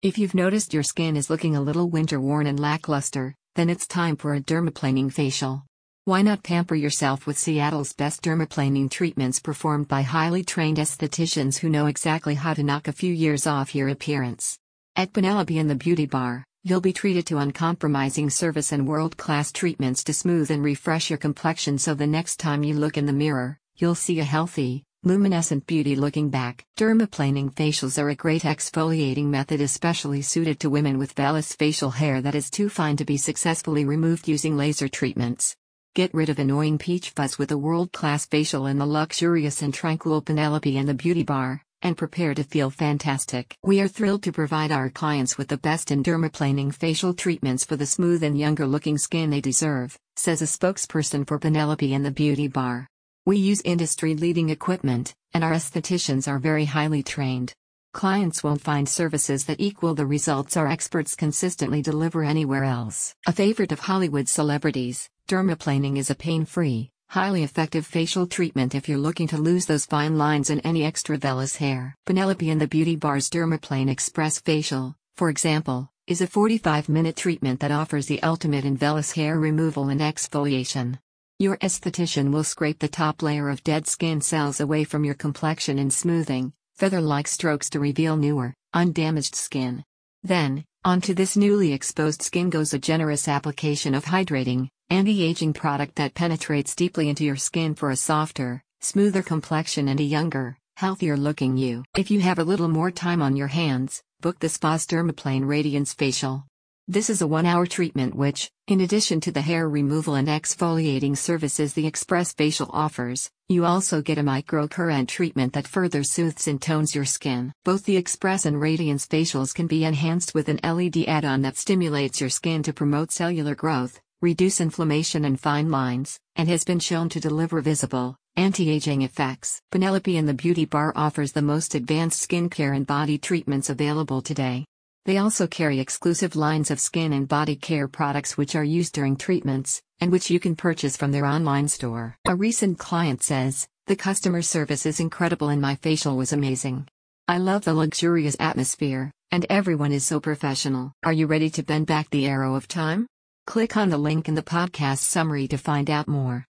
If you've noticed your skin is looking a little winter worn and lackluster, then it's time for a dermaplaning facial. Why not pamper yourself with Seattle's best dermaplaning treatments performed by highly trained estheticians who know exactly how to knock a few years off your appearance? At Penelope and the Beauty Bar, you'll be treated to uncompromising service and world class treatments to smooth and refresh your complexion so the next time you look in the mirror, you'll see a healthy, luminescent beauty looking back. Dermaplaning facials are a great exfoliating method, especially suited to women with vellus facial hair that is too fine to be successfully removed using laser treatments. Get rid of annoying peach fuzz with a world class facial in the luxurious and tranquil Penelope and the Beauty Bar, and prepare to feel fantastic. We are thrilled to provide our clients with the best in dermaplaning facial treatments for the smooth and younger looking skin they deserve, says a spokesperson for Penelope and the Beauty Bar. We use industry leading equipment, and our estheticians are very highly trained. Clients won't find services that equal the results our experts consistently deliver anywhere else. A favorite of Hollywood celebrities, dermaplaning is a pain free, highly effective facial treatment if you're looking to lose those fine lines and any extra vellus hair. Penelope and the Beauty Bar's Dermaplane Express Facial, for example, is a 45 minute treatment that offers the ultimate in vellus hair removal and exfoliation. Your esthetician will scrape the top layer of dead skin cells away from your complexion in smoothing, feather like strokes to reveal newer, undamaged skin. Then, onto this newly exposed skin goes a generous application of hydrating, anti aging product that penetrates deeply into your skin for a softer, smoother complexion and a younger, healthier looking you. If you have a little more time on your hands, book the Spa's Dermaplane Radiance Facial. This is a one hour treatment which, in addition to the hair removal and exfoliating services the Express Facial offers, you also get a microcurrent treatment that further soothes and tones your skin. Both the Express and Radiance facials can be enhanced with an LED add on that stimulates your skin to promote cellular growth, reduce inflammation and fine lines, and has been shown to deliver visible, anti aging effects. Penelope and the Beauty Bar offers the most advanced skincare and body treatments available today. They also carry exclusive lines of skin and body care products which are used during treatments, and which you can purchase from their online store. A recent client says, The customer service is incredible and my facial was amazing. I love the luxurious atmosphere, and everyone is so professional. Are you ready to bend back the arrow of time? Click on the link in the podcast summary to find out more.